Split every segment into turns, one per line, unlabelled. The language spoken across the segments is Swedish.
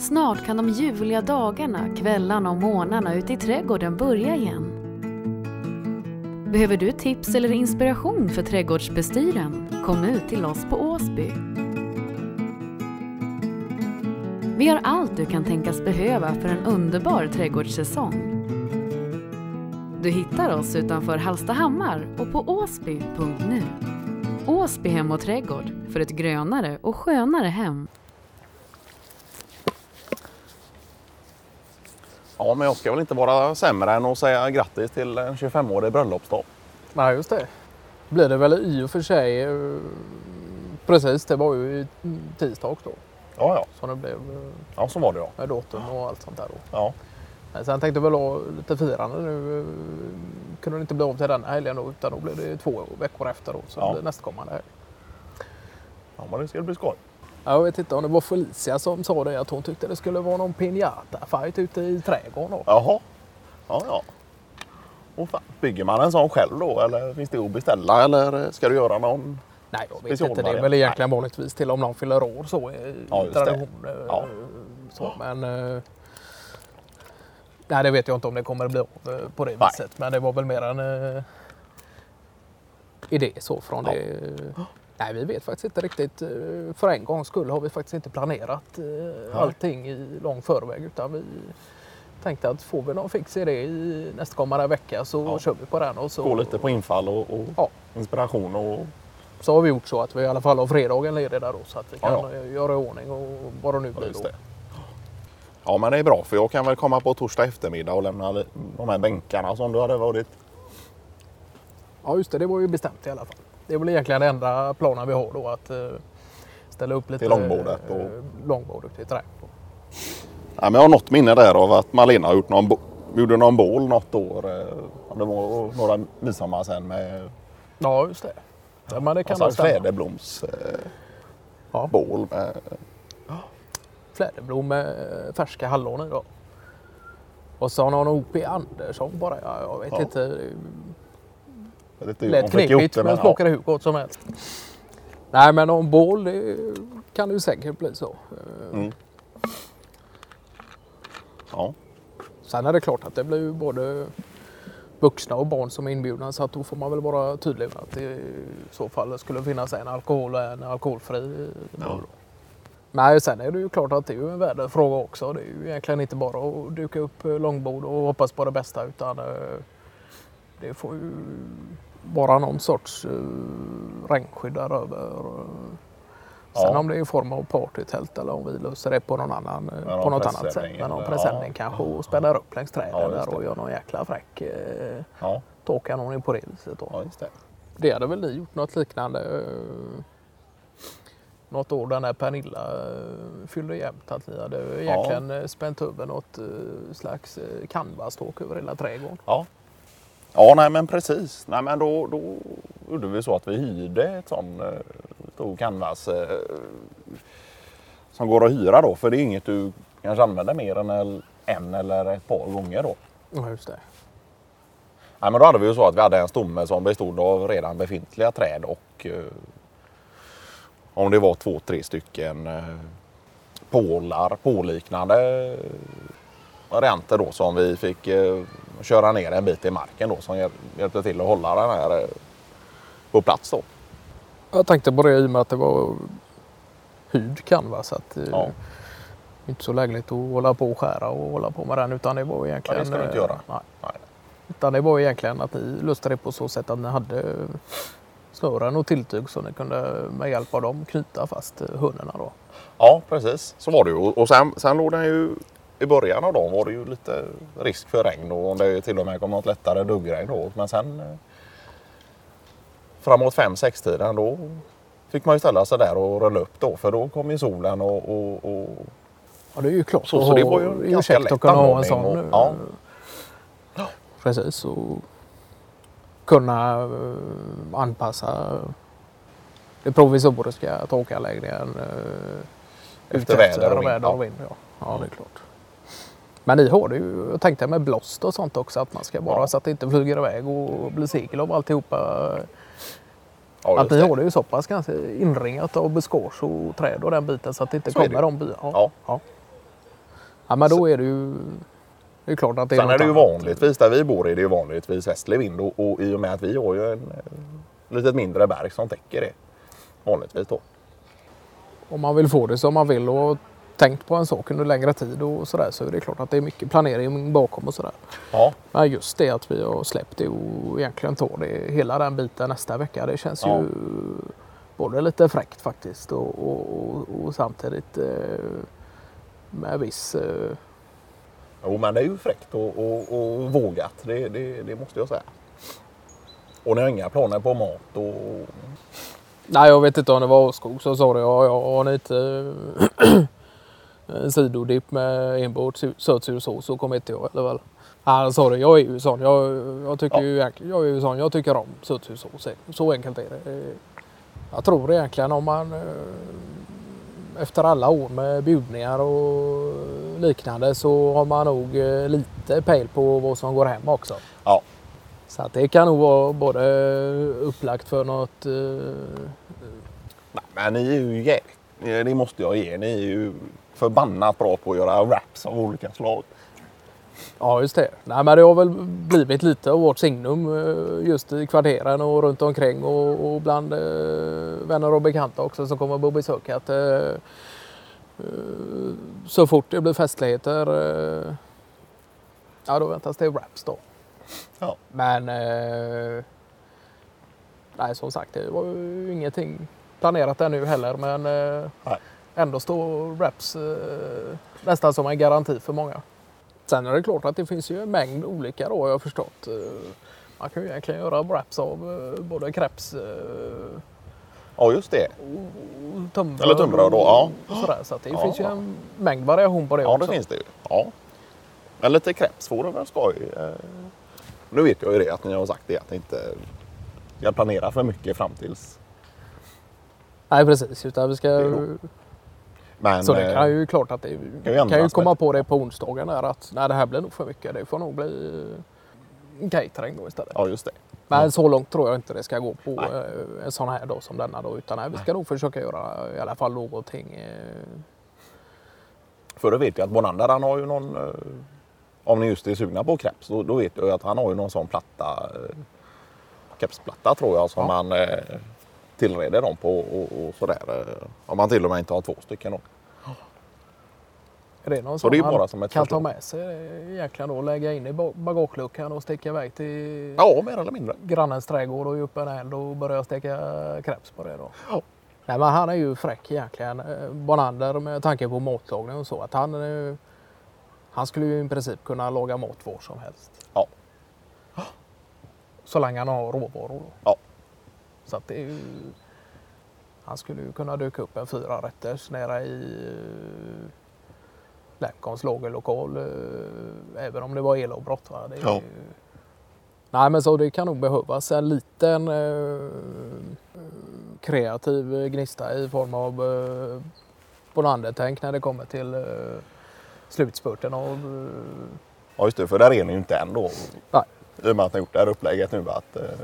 Snart kan de ljuvliga dagarna, kvällarna och morgnarna ute i trädgården börja igen. Behöver du tips eller inspiration för trädgårdsbestyren? Kom ut till oss på Åsby. Vi har allt du kan tänkas behöva för en underbar trädgårdssäsong. Du hittar oss utanför Hallstahammar och på åsby.nu. Åsby Hem och Trädgård, för ett grönare och skönare hem.
Ja, men jag ska väl inte vara sämre än att säga grattis till en 25-årig bröllopsdag.
Nej, just det. Blir det väl i och för sig. eh, Precis, det var ju i tisdags då.
Ja, ja.
Som det blev eh,
Ja, så var det ja.
med datum och allt sånt där då.
Ja,
Men sen tänkte väl ha lite firande nu. eh, Kunde det inte bli av till den helgen då utan då blev det två veckor efter då. Så
Ja.
det blir nästkommande helg.
ja men det ska bli skoj.
Ja, Jag vet inte om det var Felicia som sa det att hon tyckte det skulle vara någon piñata-fight ute i trädgården. Då.
Jaha. Ja, ja. Och fan, bygger man en sån själv då eller finns det att beställa eller ska du göra någon?
Nej, jag vet inte. Det är väl egentligen vanligtvis till om någon fyller år så i
Ja, just det.
tradition. eh,
Ja.
Så, men, eh, nej, det vet jag inte om det kommer att bli av eh, på det
Nej.
viset. Men det var väl mer en eh, idé så från
Ja.
det. Nej, vi vet faktiskt inte riktigt. eh, För en gångs skull har vi faktiskt inte planerat eh, allting i lång förväg utan vi tänkte att får vi någon fix idé i nästkommande vecka så
Ja.
kör vi på den. Och så,
Gå lite på infall och, och
Ja.
inspiration och
så har vi gjort så att vi i alla fall har fredagen ledig där då så att vi kan
Ja,
eh, göra i ordning och vad det nu blir då.
det. Ja men det är bra för jag kan väl komma på torsdag eftermiddag och lämna de här bänkarna som du hade varit.
Ja just det, det var ju bestämt i alla fall. Det är väl egentligen den enda planen vi har då att eh, ställa upp lite
Till långbordet och-
eh, långbordet i trä.
Ja, men jag har något minne där av att Malena har gjort någon, bo- gjorde någon bål något år. eh, det var några midsommar sen med
Ja just det. Ja, men det kan
alltså,
nog stämma.
eh,
Ja.
Med,
Fläderblom med färska hallon i då. Och så har någon O.P. Andersson bara. Ja, jag vet
Ja.
inte.
Jag vet
Det
inte, hon
lät
fick ihop
knepigt men
ja.
smakade hur gott som helst. Nej men om bål det kan det ju säkert bli så. Eh,
Mm. Ja.
Sen är det klart att det blir både vuxna och barn som är inbjudna så att då får man väl vara tydlig med att det i så fall skulle finnas en alkohol och en alkoholfri.
Ja.
Nej, sen är det ju klart att det är ju en väderfråga också. Det är ju egentligen inte bara att duka upp eh, långbord och hoppas på det bästa utan eh, det får ju vara någon sorts eh, regnskydd där över. eh. Sen
Ja.
om det är i form av partytält eller om vi löser det på någon annan, eh,
någon
på något annat sätt. Med någon presenning
ja.
kanske och spänner upp längs träden
Ja,
där och gör någon jäkla fräck eh,
Ja.
tågkanon på det viset. Då.
ja, det.
Det hade väl ni gjort något liknande? eh, Något år där Pernilla eh, fyllde jämnt att ni hade egentligen ja. spänt över något eh, slags canvas-tåg över hela trädgården.
Ja. Ja, nej men precis. Nej, men då, då gjorde vi så att vi hyrde ett sån eh, stor canvas eh, som går att hyra då. För det är inget du kanske använder mer än en eller ett par gånger då.
Ja, just det.
Nej, men då hade vi ju så att vi hade en stomme som bestod av redan befintliga träd och eh, om det var två, tre stycken eh, pålar, påliknande varianter då som vi fick eh, köra ner en bit i marken då som hjäl- hjälpte till att hålla den här eh, på plats då.
Jag tänkte på det i och med att det var hyrd canvas. Att, eh,
Ja.
Inte så lägligt att hålla på och skära och hålla på med den utan det var egentligen...
Ja, det ska du inte
eh,
göra.
Nej.
Nej.
Utan det var egentligen att ni löste det på så sätt att ni hade snören och tilltyg så ni kunde med hjälp av dem knyta fast eh, hönorna då.
Ja, precis. Så var det ju. Och och sen, sen låg den ju i början av dagen var det ju lite risk för regn och om det till och med kom något lättare duggregn då. Men sen eh, framåt 5-6 tiden då fick man ju ställa sig där och rulla upp då för då kom ju solen och, och, och
Ja, det är ju klart.
Så- så det var ju
ju
ganska lätt
att kunna ha en sån.
och-
eh,
ja.
Precis. Och kunna eh, anpassa det provisoriska takanläggningen eh,
Efter väder och vind. Ja.
ja, det är klart. Men ni har det ju, jag tänkte med blåst och sånt också, att man ska bara
Ja.
så att det inte flyger iväg och blir segel av alltihopa.
ja,
att ni har det ju så pass ganska inringat av buskage och träd och den biten så att det inte
Så är
kommer de byarna.
Ja.
Ja. Ja, men då är det ju det är klart att det
Sen
är
är det ju vanligtvis, där vi bor är det ju vanligtvis västlig vind och, och i och med att vi har ju en eh, litet mindre berg som täcker det. Vanligtvis då.
Om man vill få det som man vill och tänkt på en sak under längre tid och sådär så är det klart att det är mycket planering bakom och sådär.
Ja,
Men just det att vi har släppt det och egentligen tar det hela den biten nästa vecka. Det känns
Ja.
ju både lite fräckt faktiskt och, och, och, och samtidigt eh, med viss... Eh,
jo, men det är ju fräckt och, och, vågat. Det, det, det måste jag säga. Och ni har inga planer på mat och...
nej jag vet inte om det var Åskog som sa det. Ja, jag har inte sidodipp med enbart su- sötsursås så kommer inte jag eller väl. Nej, Han sa det. Jag är ju sån. Jag, jag tycker
Ja.
ju jag är ju sån. Jag tycker om sötsursås. Så enkelt är det. Eh, Jag tror egentligen om man eh, efter alla år med bjudningar och liknande så har man nog eh, lite pejl på vad som går hem också.
Ja,
Så att det kan nog vara både upplagt för något eh,
nej, men ni är ju jävligt... Det måste jag ge. Ni är ju förbannat bra på att göra wraps av olika slag.
Ja, just det. Nej, men det har väl blivit lite av vårt signum eh, just i kvarteren och runt omkring och, och bland eh, vänner och bekanta också som kommer på besök. Att, eh, eh, så fort det blir festligheter, eh, ja då väntas det wraps då.
Ja.
Men nej, som sagt, det var ju ingenting planerat ännu heller. Men
Nej.
Ändå står wraps eh, nästan som en garanti för många. Sen är det klart att det finns ju en mängd olika då har jag förstått. Eh, Man kan ju egentligen göra wraps av eh, både crepes eh,
Ja, just det.
och tunnbröd.
Eller tunnbröd då, ja.
Och sådär. Så det
Ja,
finns ju
ja.
en mängd variation på det
Ja,
också.
det finns det ju. Ja. Men lite kreps vore väl skoj. Nu vet jag ju det att ni har sagt det att ni inte ska planera för mycket fram tills.
Nej precis, utan vi ska...
Men
Så det
eh,
kan ju klart att det
ju
kan ju komma på det på onsdagen där att nej det här blir nog för mycket. Det får nog bli eh, catering då istället.
Ja, just det.
Men så långt tror jag inte det ska gå på
Nej.
eh, en sån här dag som denna då. Utan nej, vi ska nog försöka göra i alla fall någonting. eh,
För då vet jag att Bonander han har ju någon. eh, Om ni just är sugna på kreps då, då vet jag att han har ju någon sån platta. eh, Kepsplatta tror jag som
Ja.
man eh, tillreder dem på och, och sådär. eh, Om man till och med inte har två stycken då.
Är det någon
Så det är bara som ett
kan
förslag.
ta med sig egentligen då? Lägga in i ba- bagageluckan och sticka iväg till
Ja, mer eller mindre.
grannens trädgård och ge upp en eld och börja steka kreps på det då.
Ja.
Nej, men han är ju fräck egentligen. Eh, Bonander med tanke på matlagning och så. Att han, eh, han skulle ju i princip kunna laga mat var som helst.
Ja.
Så länge han har råvaror. Då.
Ja.
Så att det han skulle ju kunna dyka upp en fyra rätters nere i uh, Lemkons lagerlokal. eh, även om det var elavbrott. Va? Det är
Ja.
Nej men så det kan nog behövas en liten eh, kreativ gnista i form av eh, Bonander-tänk när det kommer till eh, slutspurten av eh,
Ja, just det. För där är ni ju inte än då.
Nej.
I och med att ni har gjort det här upplägget nu att eh,
och det är ju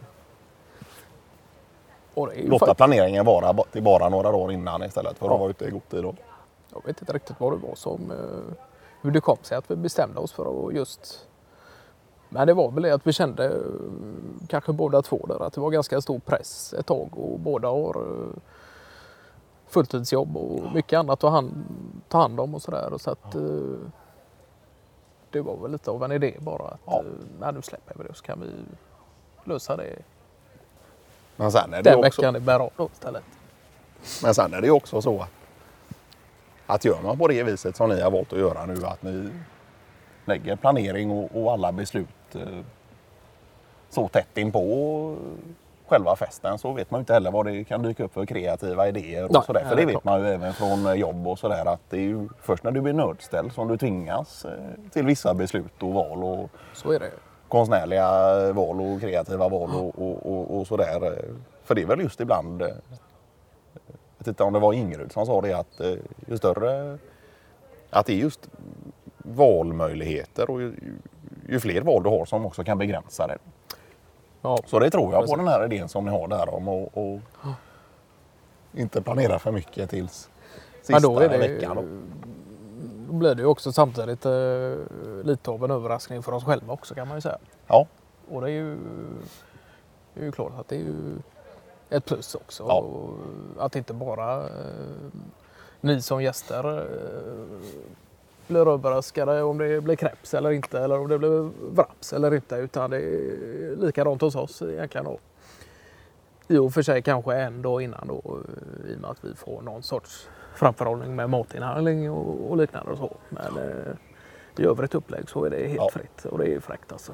låta planeringen vara till bara några dagar innan istället för att
Ja.
vara ute i god tid. Då.
Jag vet inte riktigt vad det var som eh, hur det kom sig att vi bestämde oss för att just men det var väl det att vi kände eh, kanske båda två där att det var ganska stor press ett tag och båda har eh, fulltidsjobb och mycket annat att hand, ta hand om och sådär. Så att det var väl lite av en idé bara att
Ja.
nej, nu släpper vi det så kan vi lösa det
Men sen är det
den
också,
veckan av då istället.
men sen är det ju också så att, att gör man på det viset som ni har valt att göra nu att ni lägger planering och, och alla beslut eh, så tätt in på själva festen så vet man inte heller vad det kan dyka upp för kreativa idéer. Och
Nej,
sådär. För
det
vet
klart.
man ju även från jobb och sådär att det är ju först när du blir nödställd som du tvingas eh, till vissa beslut och val och
Så är det.
Konstnärliga val och kreativa val och, och, och, och sådär. För det är väl just ibland, eh, jag vet inte om det var Ingrid som sa det, att eh, ju större, att det är just valmöjligheter och ju, ju fler val du har som också kan begränsa det.
Ja,
Så det tror jag på den här idén som ni har där om att och inte planera för mycket tills
Ja,
sista
då är det,
veckan.
Blir det ju också samtidigt eh, lite av en överraskning för oss själva också kan man ju säga.
Ja.
Och det är ju, det är ju klart att det är ju ett plus också.
Ja.
Att inte bara eh, ni som gäster eh, blir överraskade om det blir kreps eller inte eller om det blir vraps eller inte utan det är likadant hos oss egentligen. Då. I och för sig kanske en dag innan då eh, i och med att vi får någon sorts framförhållning med matinhandling och, och liknande och så. Men eh, i övrigt upplägg så är det helt
Ja.
fritt och det är fräckt alltså.